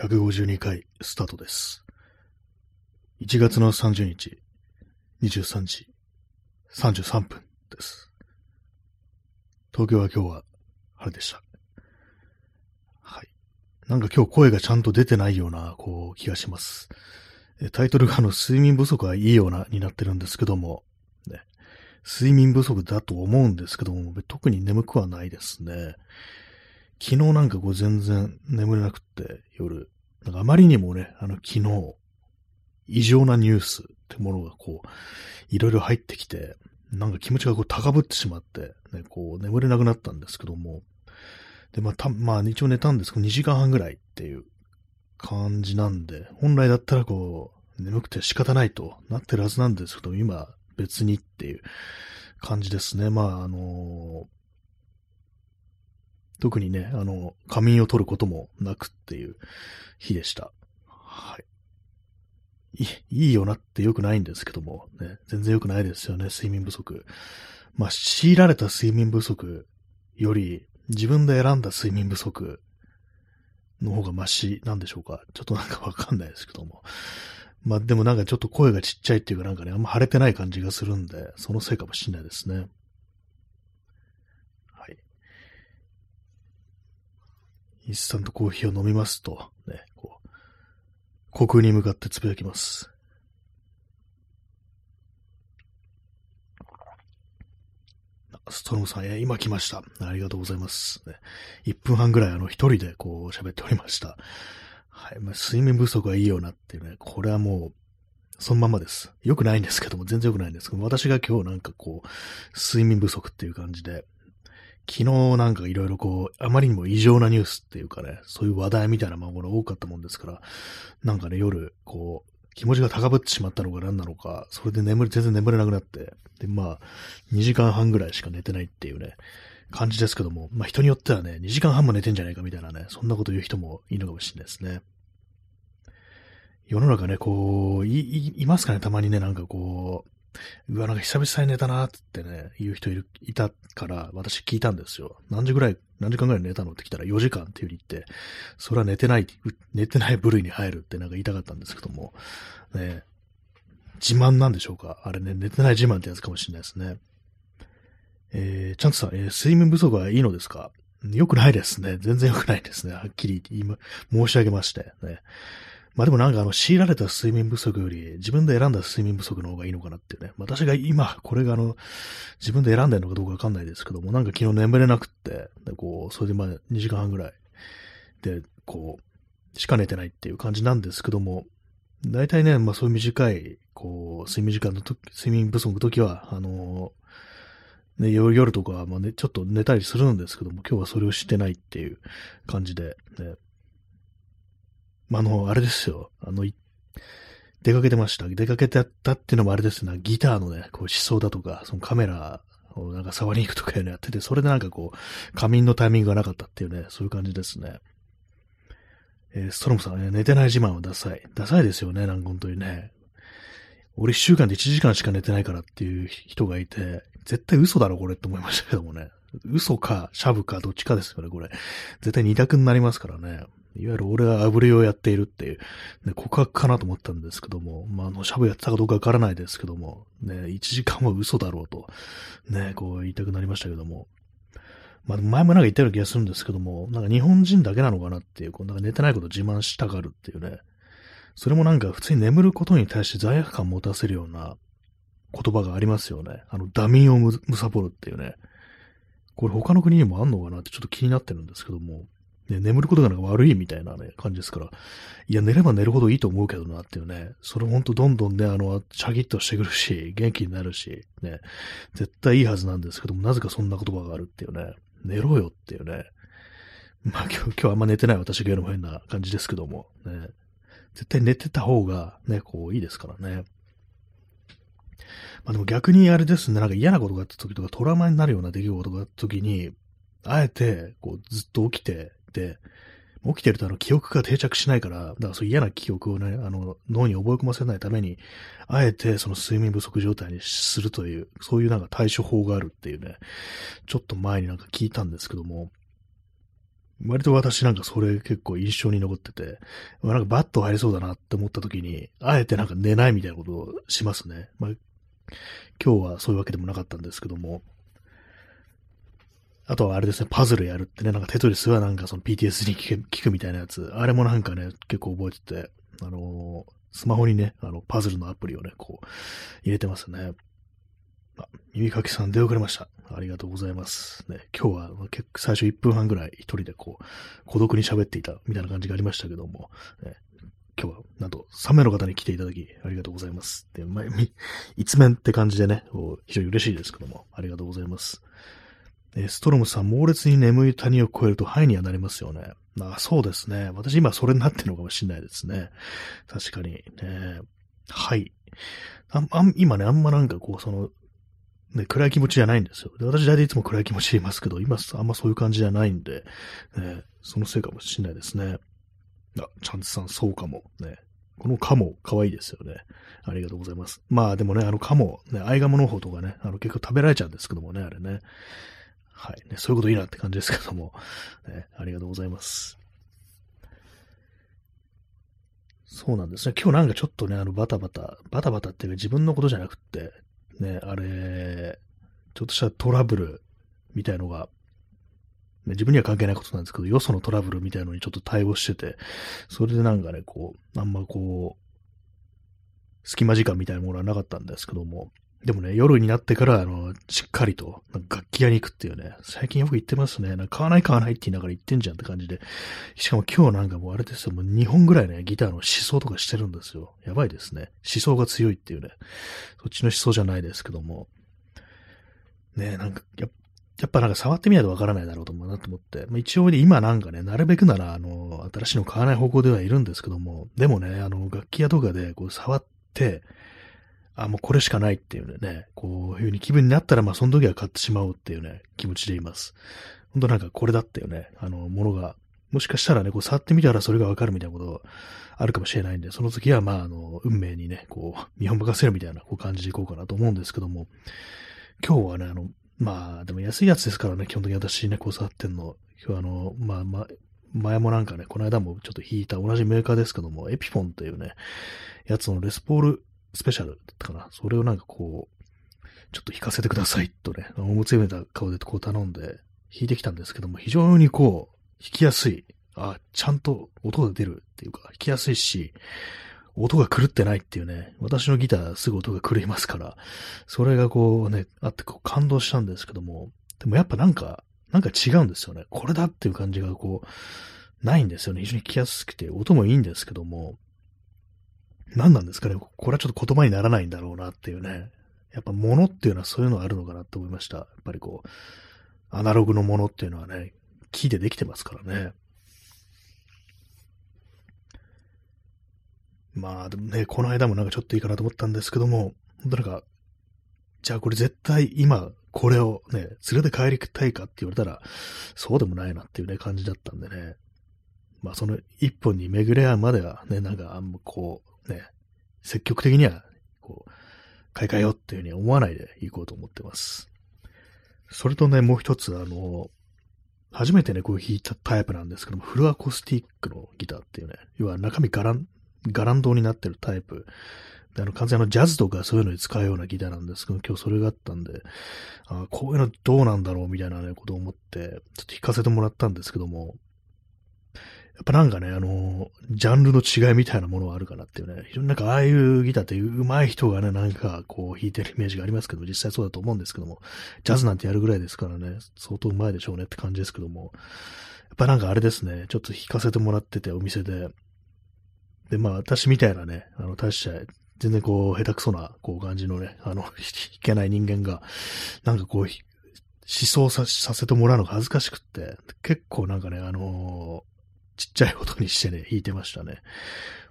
152回スタートです。1月の30日、23時33分です。東京は今日は晴れでした。はい。なんか今日声がちゃんと出てないような、こう、気がします。タイトルがあの、睡眠不足はいいような、になってるんですけども、ね。睡眠不足だと思うんですけども、特に眠くはないですね。昨日なんかこう全然眠れなくって、夜。なんかあまりにもね、あの昨日、異常なニュースってものがこう、いろいろ入ってきて、なんか気持ちがこう高ぶってしまって、ね、こう眠れなくなったんですけども、で、まあ、た、まあ一応寝たんですけど、2時間半ぐらいっていう感じなんで、本来だったらこう、眠くて仕方ないとなってるはずなんですけど、今別にっていう感じですね。まあ、あの特にね、あの、仮眠を取ることもなくっていう日でした。はい。いい、よなって良くないんですけども、ね、全然良くないですよね、睡眠不足。まあ、強いられた睡眠不足より、自分で選んだ睡眠不足の方がマシなんでしょうか。ちょっとなんかわかんないですけども。まあでもなんかちょっと声がちっちゃいっていうかなんかね、あんま腫れてない感じがするんで、そのせいかもしれないですね。はい。インスタントコーヒーを飲みますと、ね、こう、虚空に向かってつぶやきます。ストロムさん、え今来ました。ありがとうございます。ね、1分半ぐらい、あの、一人でこう、喋っておりました。はい。まあ、睡眠不足はいいよなっていうね、これはもう、そのままです。良くないんですけども、全然良くないんですけども、私が今日なんかこう、睡眠不足っていう感じで、昨日なんかいろいろこう、あまりにも異常なニュースっていうかね、そういう話題みたいなものが多かったもんですから、なんかね、夜、こう、気持ちが高ぶってしまったのか何なのか、それで眠れ、全然眠れなくなって、で、まあ、2時間半ぐらいしか寝てないっていうね、感じですけども、まあ人によってはね、2時間半も寝てんじゃないかみたいなね、そんなこと言う人もいるのかもしれないですね。世の中ね、こう、い、い、いますかね、たまにね、なんかこう、うわ、なんか久々に寝たなってね、言う人いる、いたから、私聞いたんですよ。何時ぐらい、何時間ぐらい寝たのって来たら4時間っていうふうに言って、それは寝てない、寝てない部類に入るってなんか言いたかったんですけども、ね、自慢なんでしょうか？あれね、寝てない自慢ってやつかもしれないですね。えー、ちゃんとさん、えー、睡眠不足はいいのですか？良くないですね。全然良くないですね。はっきり今、申し上げまして。ね。まあでもなんかあの、強いられた睡眠不足より、自分で選んだ睡眠不足の方がいいのかなっていうね。私が今、これがあの、自分で選んでるのかどうかわかんないですけども、なんか昨日眠れなくって、で、こう、それでまあ2時間半ぐらい、で、こう、しか寝てないっていう感じなんですけども、大体ね、まあそういう短い、こう、睡眠時間のと睡眠不足の時は、あのね、夜とかは、まあね、ちょっと寝たりするんですけども、今日はそれをしてないっていう感じで、ね。まあ、の、あれですよ。あの、出かけてました。出かけてたっていうのもあれですね。ギターのね、こう思想だとか、そのカメラをなんか触りに行くとかいうのやってて、それでなんかこう、仮眠のタイミングがなかったっていうね、そういう感じですね。えー、ストロムさん、ね、寝てない自慢はダサい。ダサいですよね、なんか本当にね。俺一週間で1時間しか寝てないからっていう人がいて、絶対嘘だろ、これって思いましたけどもね。嘘か、シャブか、どっちかですよね、これ。絶対二択になりますからね。いわゆる俺はあぶりをやっているっていう、ね、告白かなと思ったんですけども、まあ、あの、シャブやってたかどうかわからないですけども、ね、1時間は嘘だろうと、ね、こう言いたくなりましたけども。まあ、前もなんか言ったような気がするんですけども、なんか日本人だけなのかなっていう、こうなんか寝てないこと自慢したがるっていうね。それもなんか普通に眠ることに対して罪悪感を持たせるような言葉がありますよね。あの、ダミンをむさぼるっていうね。これ他の国にもあんのかなってちょっと気になってるんですけども。ね、眠ることがなんか悪いみたいなね、感じですから。いや、寝れば寝るほどいいと思うけどなっていうね。それほんとどんどんね、あの、シャキッとしてくるし、元気になるし、ね。絶対いいはずなんですけども、なぜかそんな言葉があるっていうね。寝ろよっていうね。まあ今日、今日あんま寝てない私が言うのも変な感じですけども、ね。絶対寝てた方がね、こういいですからね。まあでも逆にあれですね、なんか嫌なことがあった時とかトラウマになるような出来事があった時に、あえて、こうずっと起きて、で、起きてるとあの記憶が定着しないから、だからそういう嫌な記憶をね、あの脳に覚え込ませないために、あえてその睡眠不足状態にするという、そういうなんか対処法があるっていうね、ちょっと前になんか聞いたんですけども、割と私なんかそれ結構印象に残ってて、まあ、なんかバット入りそうだなって思った時に、あえてなんか寝ないみたいなことをしますね。まあ、今日はそういうわけでもなかったんですけども、あとはあれですね、パズルやるってね、なんかテトリスはなんかその PTS に聞くくみたいなやつ、あれもなんかね、結構覚えてて、あのー、スマホにね、あの、パズルのアプリをね、こう、入れてますね。あ、耳かきさん出遅れました。ありがとうございます。ね、今日は結構最初1分半ぐらい一人でこう、孤独に喋っていたみたいな感じがありましたけども、ね、今日はなんと3名の方に来ていただきありがとうございます。で、ま一面って感じでね、非常に嬉しいですけども、ありがとうございます。ストロムさん、猛烈に眠い谷を越えるとハイにはなりますよね。まあそうですね。私今それになってるのかもしれないですね。確かに。ね、はい。ああ今ね、あんまなんかこう、その、ね、暗い気持ちじゃないんですよ。で私大体いつも暗い気持ちでいますけど、今あんまそういう感じじゃないんで、ね、そのせいかもしれないですね。あ、チャンツさん、そうかも。ね。このカモ、可愛いですよね。ありがとうございます。まあでもね、あのカモ、ね、アイガモの方とかね、あの結構食べられちゃうんですけどもね、あれね。はい、ね。そういうこといいなって感じですけども、ね、ありがとうございます。そうなんですね。今日なんかちょっとね、あの、バタバタ、バタバタっていうか自分のことじゃなくって、ね、あれ、ちょっとしたトラブルみたいのが、ね、自分には関係ないことなんですけど、よそのトラブルみたいのにちょっと対応してて、それでなんかね、こう、あんまこう、隙間時間みたいなものはなかったんですけども、でもね、夜になってから、あの、しっかりと、楽器屋に行くっていうね、最近よく言ってますね。なんか買わない買わないって言いながら言ってんじゃんって感じで。しかも今日なんかもうあれですよ、もう2本ぐらいね、ギターの思想とかしてるんですよ。やばいですね。思想が強いっていうね。そっちの思想じゃないですけども。ねなんか、ややっぱなんか触ってみないとわからないだろうと思うなと思って。まあ、一応ね、今なんかね、なるべくなら、あの、新しいの買わない方向ではいるんですけども、でもね、あの、楽器屋とかでこう触って、あ、もうこれしかないっていうね、こういう風に気分になったら、まあその時は買ってしまおうっていうね、気持ちでいます。本当なんかこれだっていうね、あの、ものが、もしかしたらね、こう触ってみたらそれがわかるみたいなことあるかもしれないんで、その時はまあ、あの、運命にね、こう、見本任せるみたいなこう感じでいこうかなと思うんですけども、今日はね、あの、まあ、でも安いやつですからね、基本的に私ね、こう触ってんの。今日あの、まあまあ、前もなんかね、この間もちょっと弾いた同じメーカーですけども、エピフォンというね、やつのレスポールスペシャルだったかな。それをなんかこう、ちょっと弾かせてくださいとね、思い詰めた顔でこう頼んで弾いてきたんですけども、非常にこう、弾きやすい。あ、ちゃんと音が出るっていうか、弾きやすいし、音が狂ってないっていうね、私のギターすぐ音が狂いますから、それがこうね、あってこう感動したんですけども、でもやっぱなんか、なんか違うんですよね。これだっていう感じがこう、ないんですよね。非常に聞きやすくて、音もいいんですけども、何なんですかねこれはちょっと言葉にならないんだろうなっていうね。やっぱ物っていうのはそういうのあるのかなって思いました。やっぱりこう、アナログのものっていうのはね、木でできてますからね。まあでもね、この間もなんかちょっといいかなと思ったんですけども、本当なんか、じゃあこれ絶対今これをね、連れて帰りたいかって言われたら、そうでもないなっていうね、感じだったんでね。まあその一本に巡り合うまではね、なんかあんまこう、ね、積極的には、こう、買い替えようっていうふうに思わないでいこうと思ってます。それとね、もう一つ、あの、初めてね、こう弾いたタイプなんですけども、フルアコースティックのギターっていうね、要は中身ガラン、ガランドになってるタイプ。で、あの、完全のジャズとかそういうのに使うようなギターなんですけど、今日それがあったんで、あこういうのどうなんだろうみたいなね、ことを思って、ちょっと弾かせてもらったんですけども、やっぱなんかね、あの、ジャンルの違いみたいなものはあるかなっていうね。非常になんかああいうギターって上手い人がね、なんかこう弾いてるイメージがありますけど、実際そうだと思うんですけども、ジャズなんてやるぐらいですからね、相当上手いでしょうねって感じですけども、やっぱなんかあれですね、ちょっと弾かせてもらってて、お店で。で、まあ私みたいなね、あの、大した全然こう、下手くそな、こう感じのね、あの、弾けない人間が、なんかこう、思想させてもらうのが恥ずかしくって、結構なんかね、あのーちっちゃい音にしてね、弾いてましたね。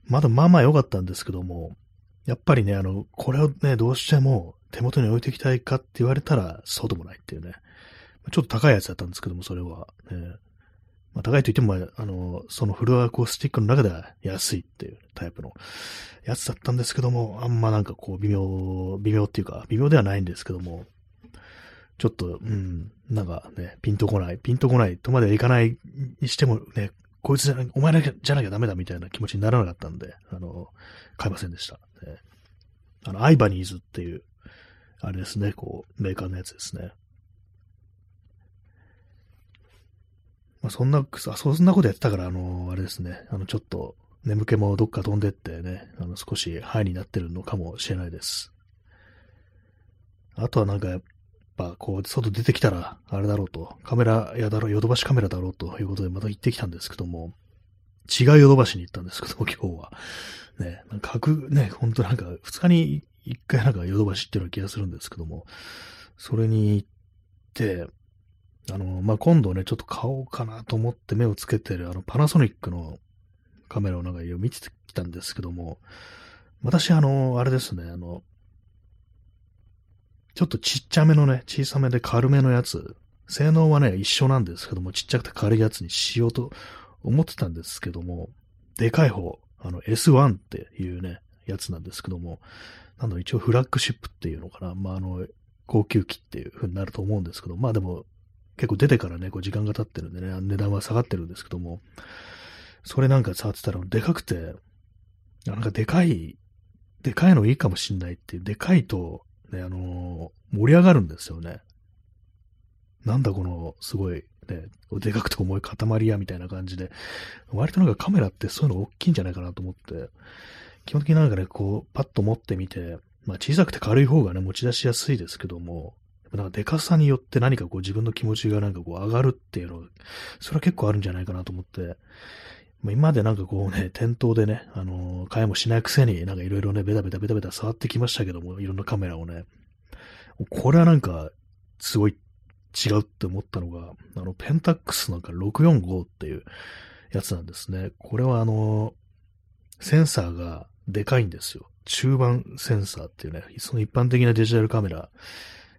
まだまあまあ良かったんですけども、やっぱりね、あの、これをね、どうしても手元に置いていきたいかって言われたら、そうでもないっていうね。ちょっと高いやつだったんですけども、それは。ね、まあ、高いと言っても、あの、そのフルアコースティックの中では安いっていうタイプのやつだったんですけども、あんまなんかこう微妙、微妙っていうか、微妙ではないんですけども、ちょっと、うん、なんかね、ピンとこない、ピンとこないとまではいかないにしてもね、こいつじゃお前じゃなきゃダメだみたいな気持ちにならなかったんで、あの、買いませんでした。ね、あの、アイバニーズっていう、あれですね、こう、メーカーのやつですね。まあ、そんな、そんなことやってたから、あの、あれですね、あの、ちょっと、眠気もどっか飛んでってね、あの、少しハイになってるのかもしれないです。あとはなんか、ぱ、こう、外出てきたら、あれだろうと、カメラやだろう、ヨドバシカメラだろうということでまた行ってきたんですけども、違うヨドバシに行ったんですけども、今日は。ね、なんか、ね、ほんとなんか、二日に一回なんかヨドバシっていうような気がするんですけども、それに行って、あの、まあ、今度ね、ちょっと買おうかなと思って目をつけてる、あの、パナソニックのカメラをなんか見てきたんですけども、私、あの、あれですね、あの、ちょっとちっちゃめのね、小さめで軽めのやつ、性能はね、一緒なんですけども、ちっちゃくて軽いやつにしようと思ってたんですけども、でかい方、あの S1 っていうね、やつなんですけども、なんだ一応フラッグシップっていうのかな。まあ、あの、高級機っていう風になると思うんですけど、まあでも、結構出てからね、こう時間が経ってるんでね、値段は下がってるんですけども、それなんか触ってたらでかくて、なんかでかい、でかいのいいかもしんないっていう、でかいと、ね、あのー、盛り上がるんですよね。なんだこの、すごい、ね、でかくて重い塊やみたいな感じで、割となんかカメラってそういうの大きいんじゃないかなと思って、基本的になんかね、こう、パッと持ってみて、まあ小さくて軽い方がね、持ち出しやすいですけども、なんかデカさによって何かこう自分の気持ちがなんかこう上がるっていうのそれは結構あるんじゃないかなと思って、今までなんかこうね、店頭でね、あのー、買いもしないくせになんかいろいろね、ベタベタベタベタ触ってきましたけども、いろんなカメラをね、これはなんか、すごい違うって思ったのが、あの、ペンタックスなんか645っていうやつなんですね。これはあの、センサーがでかいんですよ。中盤センサーっていうね、その一般的なデジタルカメラ、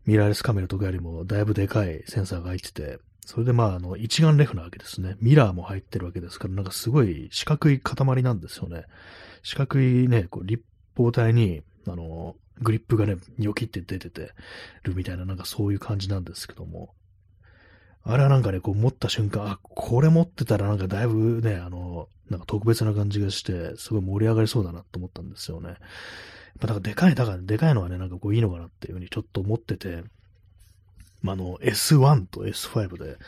ミラーレスカメラとかよりもだいぶでかいセンサーが入ってて、それでまあ、あの、一眼レフなわけですね。ミラーも入ってるわけですから、なんかすごい四角い塊なんですよね。四角いね、こう立方体に、あの、グリップがね、ニョキって出ててるみたいな、なんかそういう感じなんですけども。あれはなんかね、こう持った瞬間、あ、これ持ってたらなんかだいぶね、あの、なんか特別な感じがして、すごい盛り上がりそうだなと思ったんですよね。やっぱだからでかい、だからでかいのはね、なんかこういいのかなっていうふうにちょっと思ってて、まあ、の、S1 と S5 で、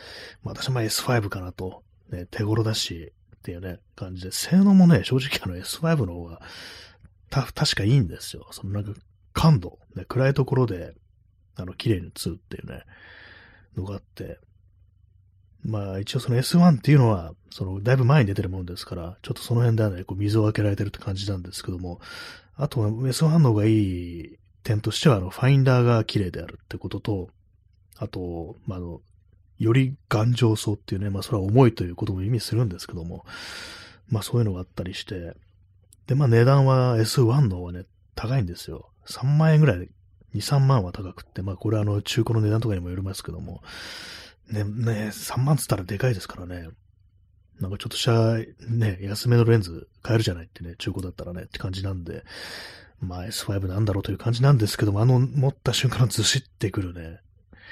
まあ、私も S5 かなと、ね、手頃だし、っていうね、感じで、性能もね、正直あの S5 の方が、た、確かいいんですよ。そのなんか、感度、ね、暗いところで、あの、綺麗に映るっていうね、のがあって、まあ一応その S1 っていうのは、そのだいぶ前に出てるものですから、ちょっとその辺ではね、こう水を開けられてるって感じなんですけども、あとは S1 の方がいい点としては、あの、ファインダーが綺麗であるってことと、あと、まあ、あの、より頑丈そうっていうね、まあそれは重いということも意味するんですけども、まあそういうのがあったりして、で、まあ値段は S1 の方はね、高いんですよ。3万円ぐらい、2、3万は高くって、まあこれはあの中古の値段とかにもよりますけども、ね、ね、3万つったらでかいですからね。なんかちょっとした、ね、安めのレンズ買えるじゃないってね、中古だったらねって感じなんで、まあ S5 なんだろうという感じなんですけども、あの持った瞬間のずしってくるね、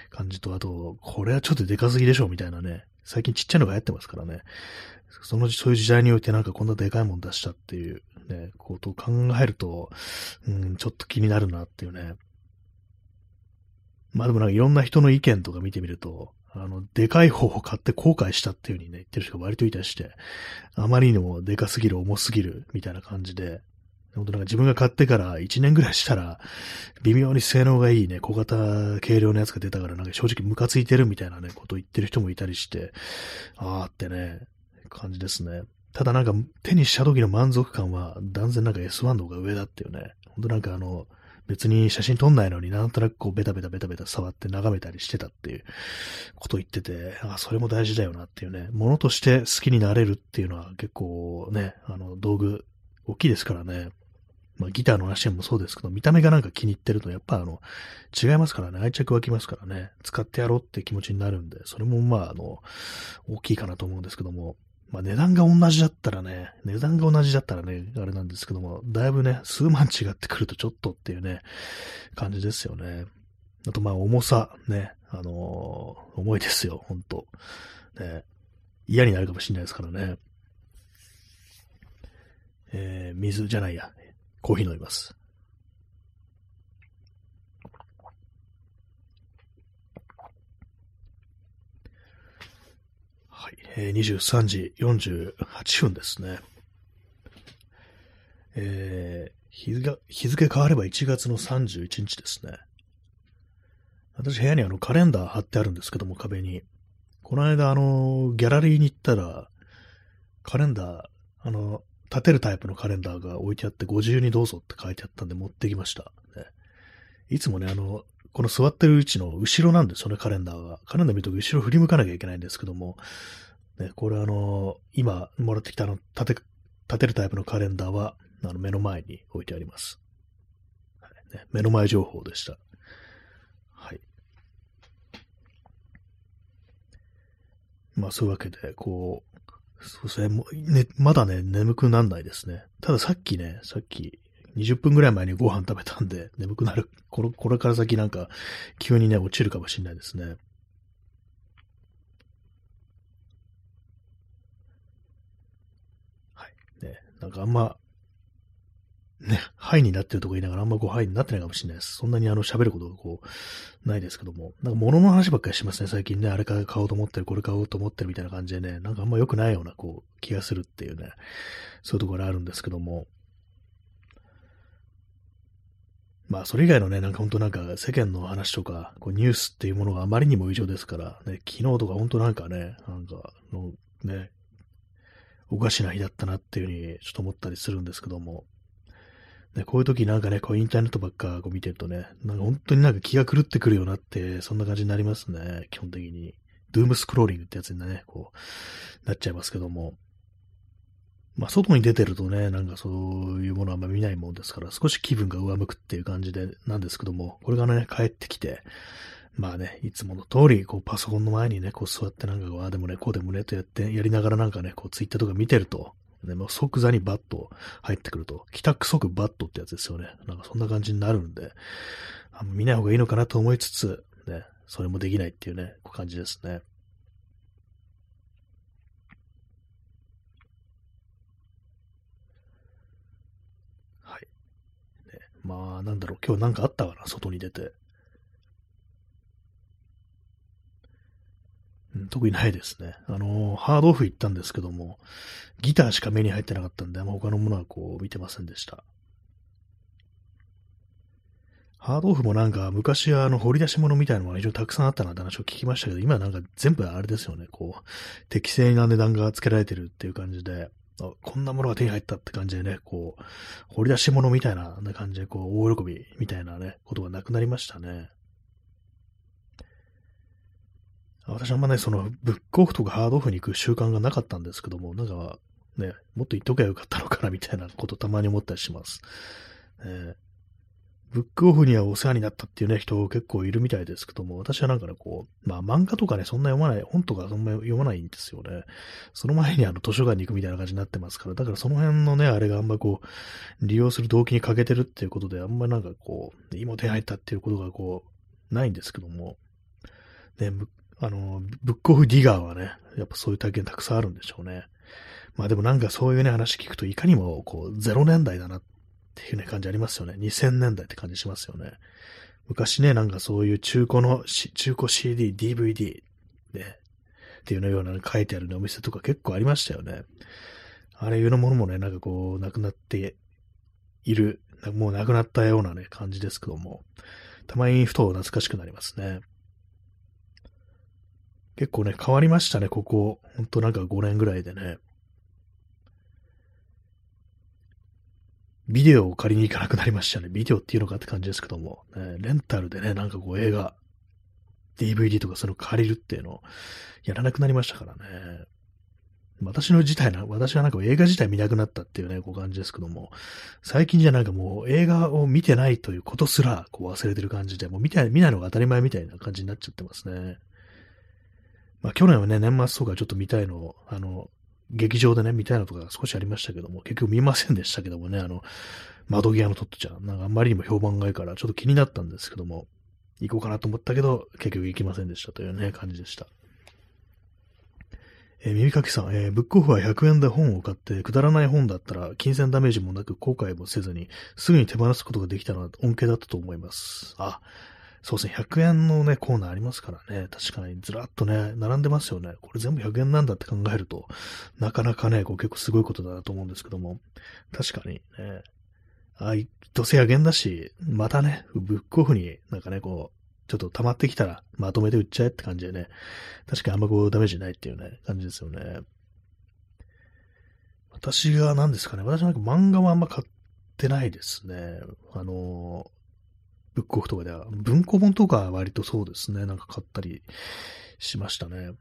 感じと、あと、これはちょっとでかすぎでしょみたいなね、最近ちっちゃいのが流行ってますからね、その、そういう時代においてなんかこんなでかいもん出したっていうね、ことを考えると、うん、ちょっと気になるなっていうね。まあでもなんかいろんな人の意見とか見てみると、あの、でかい方を買って後悔したっていう風にね、言ってる人が割といたりして、あまりにもでかすぎる、重すぎる、みたいな感じで、本当なんか自分が買ってから1年ぐらいしたら、微妙に性能がいいね、小型軽量のやつが出たから、なんか正直ムカついてるみたいなね、こと言ってる人もいたりして、あーってね、感じですね。ただなんか手にした時の満足感は断然なんか S1 の方が上だっていうね。ほんとなんかあの、別に写真撮んないのになんとなくこうベタベタベタベタ触って眺めたりしてたっていうこと言ってて、あ、それも大事だよなっていうね、ものとして好きになれるっていうのは結構ね、あの道具大きいですからね。まあギターの話もそうですけど、見た目がなんか気に入ってるとやっぱあの、違いますからね、愛着湧きますからね、使ってやろうって気持ちになるんで、それもまああの、大きいかなと思うんですけども、まあ値段が同じだったらね、値段が同じだったらね、あれなんですけども、だいぶね、数万違ってくるとちょっとっていうね、感じですよね。あとまあ重さ、ね、あのー重いですよ、ほんと。ね、嫌になるかもしれないですからね。えー、水じゃないや、コーヒー飲みます。はい、えー、23時48分ですね。えー、日付日付変われば1月の31日ですね。私部屋にあのカレンダー貼ってあるんですけども、壁に。この間あの、ギャラリーに行ったら、カレンダー、あの、立てるタイプのカレンダーが置いてあって、ご自由にどうぞって書いてあったんで持ってきました。ね、いつもね、あの、この座ってる位置の後ろなんですよね、カレンダーが。カレンダー見ると後ろ振り向かなきゃいけないんですけども、ね、これあの、今もらってきたあの、立て、立てるタイプのカレンダーは、あの、目の前に置いてあります。はいね、目の前情報でした。はい。まあ、そういうわけで、こう、そうですね、もうね、まだね、眠くならないですね。たださっきね、さっき、20分ぐらい前にご飯食べたんで、眠くなる。これ、これから先なんか、急にね、落ちるかもしれないですね。はい。ね、なんかあんま、ね、ハイになってるとこ言いながらあんまこうハイになってないかもしれないです。そんなにあの喋ることがこう、ないですけども。なんか物の話ばっかりしますね、最近ね。あれ買おうと思ってる、これ買おうと思ってるみたいな感じでね、なんかあんま良くないようなこう気がするっていうね、そういうところあるんですけども。まあ、それ以外のね、なんか本当なんか世間の話とか、こうニュースっていうものがあまりにも異常ですから、ね、昨日とか本当なんかね、なんかの、ね、おかしな日だったなっていうふうにちょっと思ったりするんですけども、ね、こういう時なんかね、こうインターネットばっかこう見てるとね、なんか本当になんか気が狂ってくるよなって、そんな感じになりますね、基本的に。ドゥームスクローリングってやつにね、こう、なっちゃいますけども。まあ、外に出てるとね、なんかそういうものはあんま見ないもんですから、少し気分が上向くっていう感じで、なんですけども、これがね、帰即きて、まあね、いつもの通り、こう、パソコンの前にね、こう座ってなんか、ああでもね、こうでもね、とやって、やりながらなんかね、こう、ツイッターとか見てると、ね、もう即座にバット入ってくると、帰宅即バットってやつですよね。なんかそんな感じになるんで、あ見ない方がいいのかなと思いつつ、ね、それもできないっていうね、感じですね。まあ、なんだろう、今日なんかあったかな、外に出て。うん、特にないですね。あの、ハードオフ行ったんですけども、ギターしか目に入ってなかったんで、あんま他のものはこう見てませんでした。ハードオフもなんか昔はあの掘り出し物みたいなのが非常にたくさんあったなって話を聞きましたけど、今なんか全部あれですよね、こう、適正な値段が付けられてるっていう感じで、あこんなものが手に入ったって感じでね、こう、掘り出し物みたいな感じで、こう、大喜びみたいなね、ことがなくなりましたね。私はあんまね、その、ブックオフとかハードオフに行く習慣がなかったんですけども、なんか、ね、もっと言っとけばよかったのかなみたいなことたまに思ったりします。えブックオフにはお世話になったっていうね、人結構いるみたいですけども、私はなんかね、こう、まあ漫画とかね、そんな読まない、本とかそんな読まないんですよね。その前にあの図書館に行くみたいな感じになってますから、だからその辺のね、あれがあんまこう、利用する動機に欠けてるっていうことで、あんまなんかこう、今手に入ったっていうことがこう、ないんですけども、ね、あの、ブックオフディガーはね、やっぱそういう体験たくさんあるんでしょうね。まあでもなんかそういうね、話聞くといかにもこう、0年代だなっていうね、感じありますよね。2000年代って感じしますよね。昔ね、なんかそういう中古の、中古 CD、DVD、ね、っていうような、書いてある、ね、お店とか結構ありましたよね。あれいうのものもね、なんかこう、なくなっている、もうなくなったようなね、感じですけども、たまにふと懐かしくなりますね。結構ね、変わりましたね、ここ。ほんとなんか5年ぐらいでね。ビデオを借りに行かなくなりましたね。ビデオっていうのかって感じですけども、ね、レンタルでね、なんかこう映画、DVD とかその借りるっていうのをやらなくなりましたからね。私の自体な、私はなんか映画自体見なくなったっていうね、こう感じですけども、最近じゃなんかもう映画を見てないということすら、こう忘れてる感じで、もう見て見ないのが当たり前みたいな感じになっちゃってますね。まあ去年はね、年末とかちょっと見たいのを、あの、劇場でね、見たいのとか少しありましたけども、結局見ませんでしたけどもね、あの、窓際のトットちゃん、なんかあんまりにも評判がいいから、ちょっと気になったんですけども、行こうかなと思ったけど、結局行きませんでしたというね、感じでした。えー、耳かきさん、えー、ブックオフは100円で本を買って、くだらない本だったら、金銭ダメージもなく後悔もせずに、すぐに手放すことができたのは恩恵だったと思います。あ、そうですね、100円のね、コーナーありますからね、確かにずらっとね、並んでますよね。これ全部100円なんだって考えると、なかなかね、こう結構すごいことだなと思うんですけども、確かにね、あい、どうせ100円だし、またね、ブックオフになんかね、こう、ちょっと溜まってきたら、まとめて売っちゃえって感じでね、確かにあんまこうダメージないっていうね、感じですよね。私が何ですかね、私なんか漫画はあんま買ってないですね。あの、ブックオフとかでは、文庫本とかは割とそうですね、なんか買ったりしましたね。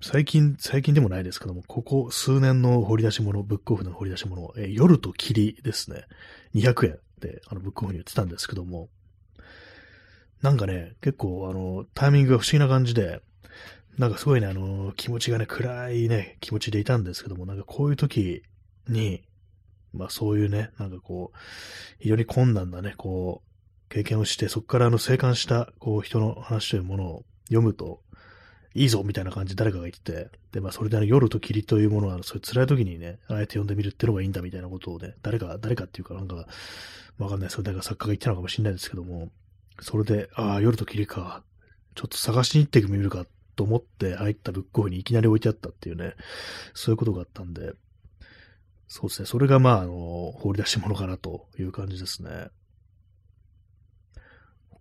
最近、最近でもないですけども、ここ数年の掘り出し物、ブックオフの掘り出し物、え夜と霧ですね。200円で。、あの、ブックオフに言ってたんですけども、なんかね、結構、あの、タイミングが不思議な感じで、なんかすごいね、あの、気持ちがね、暗いね、気持ちでいたんですけども、なんかこういう時に、まあそういうね、なんかこう、非常に困難なね、こう、経験をして、そこからあの、生還した、こう、人の話というものを読むと、いいぞみたいな感じで誰かが言ってて、で、まあそれであの夜と霧というものは、そういう辛い時にね、あえて読んでみるっていうのがいいんだみたいなことをね、誰か、誰かっていうかなんか、わかんない、それ誰か作家が言ってたのかもしれないですけども、それで、ああ、夜と霧か、ちょっと探しに行ってみるかと思って入ったブックオフにいきなり置いてあったっていうね、そういうことがあったんで、そうですね、それがまあ、あの、放り出し物かなという感じですね。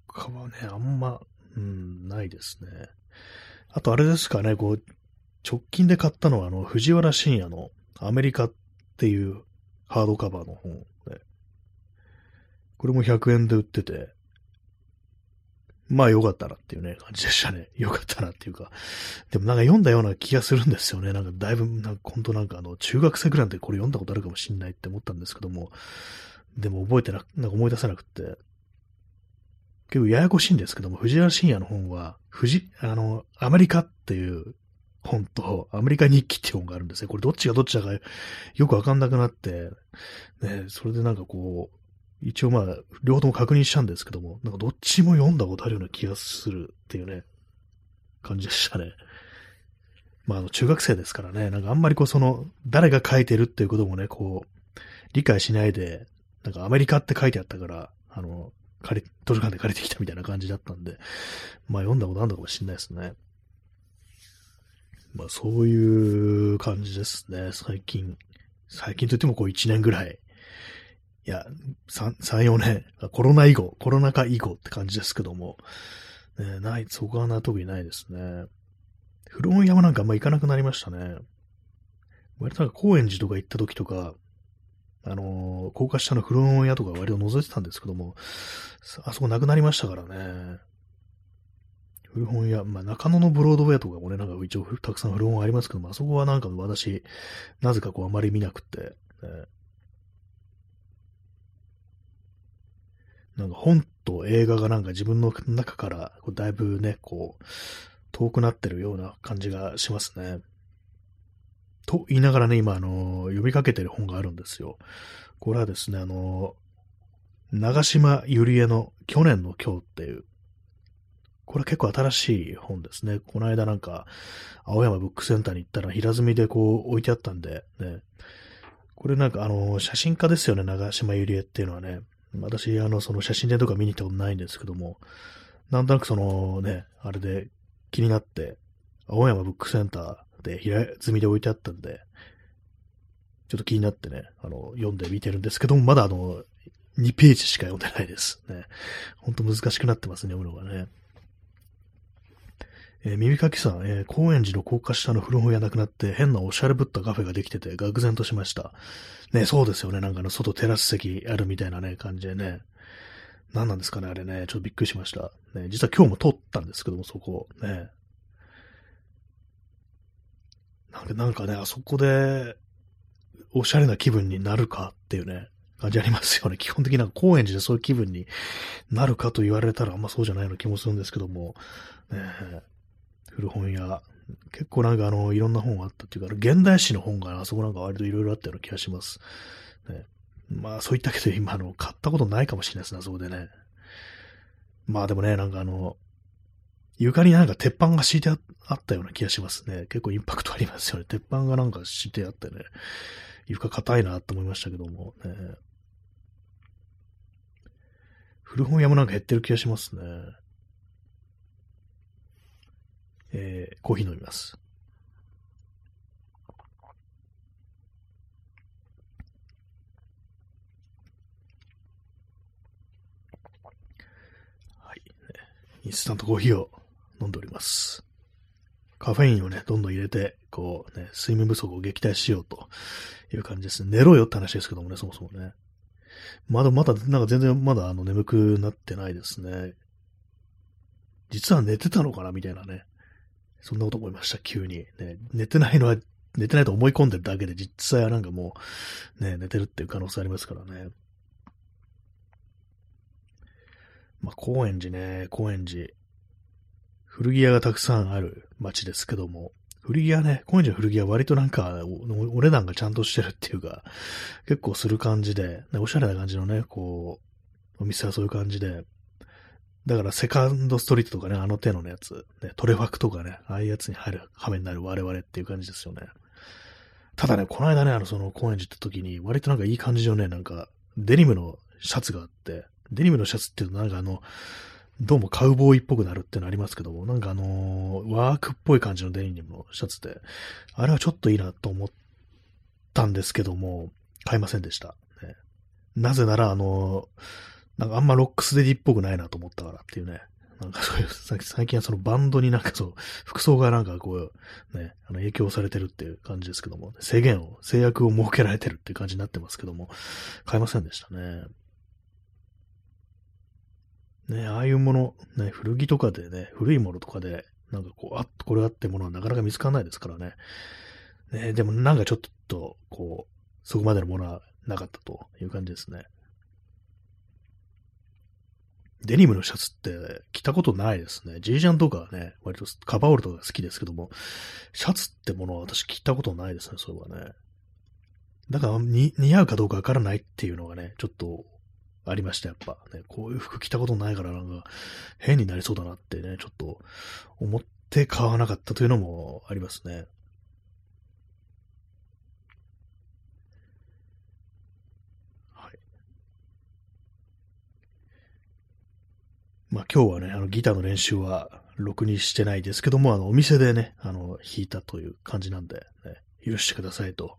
他はね、あんま、うん、ないですね。あとあれですかね、こう、直近で買ったのは、あの、藤原信也のアメリカっていうハードカバーの本で、これも100円で売ってて、まあよかったなっていうね、感じでしたね。よかったなっていうか。でもなんか読んだような気がするんですよね。なんかだいぶ、なんか本当なんかあの、中学生ぐらいでこれ読んだことあるかもしんないって思ったんですけども、でも覚えてな、なんか思い出せなくて、結構ややこしいんですけども、藤原信也の本は、藤、あの、アメリカっていう本と、アメリカ日記っていう本があるんですね。これどっちがどっちだかよくわかんなくなって、ね、それでなんかこう、一応まあ、両方とも確認したんですけども、なんかどっちも読んだことあるような気がするっていうね、感じでしたね。まあ、あの、中学生ですからね、なんかあんまりこう、その、誰が書いてるっていうこともね、こう、理解しないで、なんかアメリカって書いてあったから、あの、借り、図書館で借りてきたみたいな感じだったんで、まあ読んだことあるのかもしれないですね。まあそういう感じですね、最近。最近といってもこう1年ぐらい。いや、3、3、4年。コロナ以後、コロナ禍以後って感じですけども。ね、ない、そこはな、特にないですね。古本屋もなんかあんま行かなくなりましたね。割となんか高円寺とか行った時とか、あのー、高架下の古本屋とか割と覗いてたんですけども、あそこなくなりましたからね。古本屋、まあ、中野のブロードウェイとかもね、なんか一応たくさん古本ありますけども、あそこはなんか私、なぜかこうあまり見なくて、ね、なんか本と映画がなんか自分の中からこうだいぶね、こう、遠くなってるような感じがしますね。と言いながらね、今、あの、呼びかけてる本があるんですよ。これはですね、あの、長島ゆりえの去年の今日っていう、これ結構新しい本ですね。この間なんか、青山ブックセンターに行ったら平積みでこう置いてあったんで、ね。これなんかあの、写真家ですよね、長島ゆりえっていうのはね。私、あの、その写真展とか見に行ったことないんですけども、なんとなくそのね、あれで気になって、青山ブックセンターで平積みで置いてあったんで、ちょっと気になってね、あの、読んでみてるんですけども、まだあの、2ページしか読んでないです。ね。ほんと難しくなってますね、読むのがね。えー、耳かきさん、えー、高円寺の高架下の古本屋なくなって変なおしゃれぶったカフェができてて、愕然としました。ね、そうですよね。なんかあの、外テラス席あるみたいなね、感じでね。何なんですかね、あれね。ちょっとびっくりしました。ね、実は今日も撮ったんですけども、そこ。ね。なんかなんかね、あそこで、おしゃれな気分になるかっていうね、感じありますよね。基本的になんか高円寺でそういう気分になるかと言われたらあんまそうじゃないような気もするんですけども、ね、古本屋、結構なんかあの、いろんな本があったっていうか、現代史の本があそこなんか割といろいろあったような気がします。ね、まあそういったけど今あの、買ったことないかもしれないですね、そこでね。まあでもね、なんかあの、床になんか鉄板が敷いてあったような気がしますね。結構インパクトありますよね。鉄板がなんか敷いてあってね、床硬いなと思いましたけども、ね。古本屋もなんか減ってる気がしますね。えー、コーヒー飲みます。はい。インスタントコーヒーを飲んでおります。カフェインをね、どんどん入れて、こうね、睡眠不足を撃退しようという感じですね。寝ろよって話ですけどもね、そもそもね。まだまだ、なんか全然まだあの眠くなってないですね。実は寝てたのかなみたいなね。そんなこと思いました、急に。ね、寝てないのは、寝てないと思い込んでるだけで、実際はなんかもう、ね、寝てるっていう可能性ありますからね。まあ、高円寺ね、高円寺。古着屋がたくさんある街ですけども、古着屋ね、高円寺の古着屋割となんかお、お値段がちゃんとしてるっていうか、結構する感じで、ね、おしゃれな感じのね、こう、お店はそういう感じで、だからセカンドストリートとかね、あの手のやつ、ね、トレファクとかね、ああいうやつに入る羽目になる我々っていう感じですよね。ただね、この間ね、あの、その、高円寺行った時に、割となんかいい感じのね、なんか、デニムのシャツがあって、デニムのシャツっていうとなんかあの、どうもカウボーイっぽくなるっていうのありますけども、なんかあのー、ワークっぽい感じのデニムのシャツで、あれはちょっといいなと思ったんですけども、買いませんでした。ね、なぜなら、あのー、なんかあんまロックスデディっぽくないなと思ったからっていうね。なんかそういう、最近はそのバンドになんかそう、服装がなんかこう、ね、あの影響されてるっていう感じですけども、制限を、制約を設けられてるっていう感じになってますけども、買いませんでしたね。ね、ああいうもの、ね、古着とかでね、古いものとかで、なんかこう、あっとこれあってものはなかなか見つからないですからね。ね、でもなんかちょっと、こう、そこまでのものはなかったという感じですね。デニムのシャツって着たことないですね。ジージャンとかね、割とカバーオールとか好きですけども、シャツってものは私着たことないですね、そういえばね。だから似合うかどうかわからないっていうのがね、ちょっとありました、やっぱ。ね、こういう服着たことないからなんか変になりそうだなってね、ちょっと思って買わなかったというのもありますね。まあ今日はね、あのギターの練習はろくにしてないですけども、あのお店でね、あの弾いたという感じなんで、ね、許してくださいと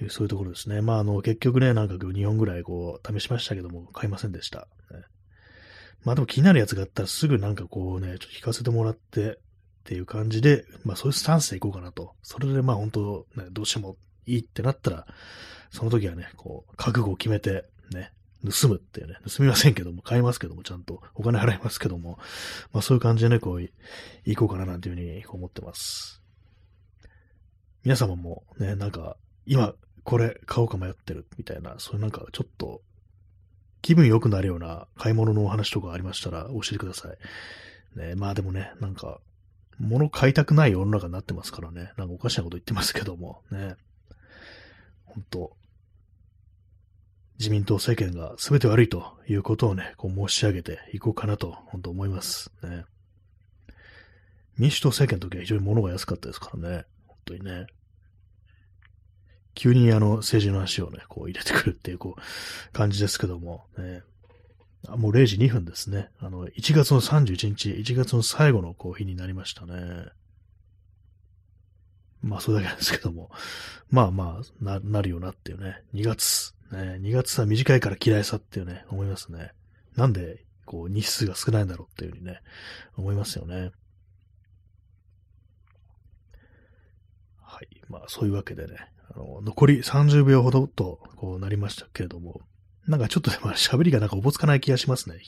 いうそういうところですね。まあ、あの、結局ね、なんか2本ぐらいこう、試しましたけども、買いませんでした。ね、まあでも気になるやつがあったらすぐなんかこうね、ちょっと弾かせてもらってっていう感じで、まあそういうスタンスでいこうかなと。それでまあ本当、ね、どうしてもいいってなったら、その時はね、こう、覚悟を決めて、ね、盗むってね、盗みませんけども、買いますけども、ちゃんと。お金払いますけども、まあそういう感じでね、こう、行こうかななんていうふうに思ってます。皆様もね、なんか、今、これ買おうか迷ってるみたいな、そういうなんかちょっと気分良くなるような買い物のお話とかありましたら教えてください。ね、まあでもね、なんか、物買いたくない世の中になってますからね、なんかおかしなこと言ってますけども、ね、本当自民党政権が全て悪いということをね、こう申し上げていこうかなと、本当思います。ね。民主党政権の時は非常に物が安かったですからね、本当にね。急にあの政治の足をね、こう入れてくるっていうこう感じですけども、ね、あもう0時2分ですね。あの、1月の31日、1月の最後のコーヒーになりましたね。まあ、それだけなんですけども。まあまあ、な、なるよなっていうね。2月。ね、2月は短いから嫌いさっていうね、思いますね。なんで、こう、日数が少ないんだろうっていうふうにね、思いますよね。はい。まあ、そういうわけでね、あの、残り30秒ほどと、こうなりましたけれども、なんかちょっとでも喋りがなんかおぼつかない気がしますね。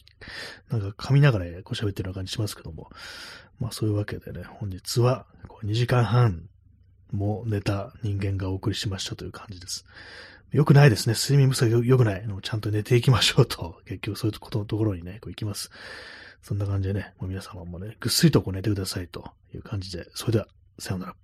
なんか噛みながらこう喋ってるような感じしますけども。まあそういうわけでね、本日はこう2時間半も寝た人間がお送りしましたという感じです。よくないですね。睡眠不足良くないの。ちゃんと寝ていきましょうと。結局そういうことのところにね、こう行きます。そんな感じでね、もう皆様もね、ぐっすりとこう寝てくださいという感じで、それでは、さようなら。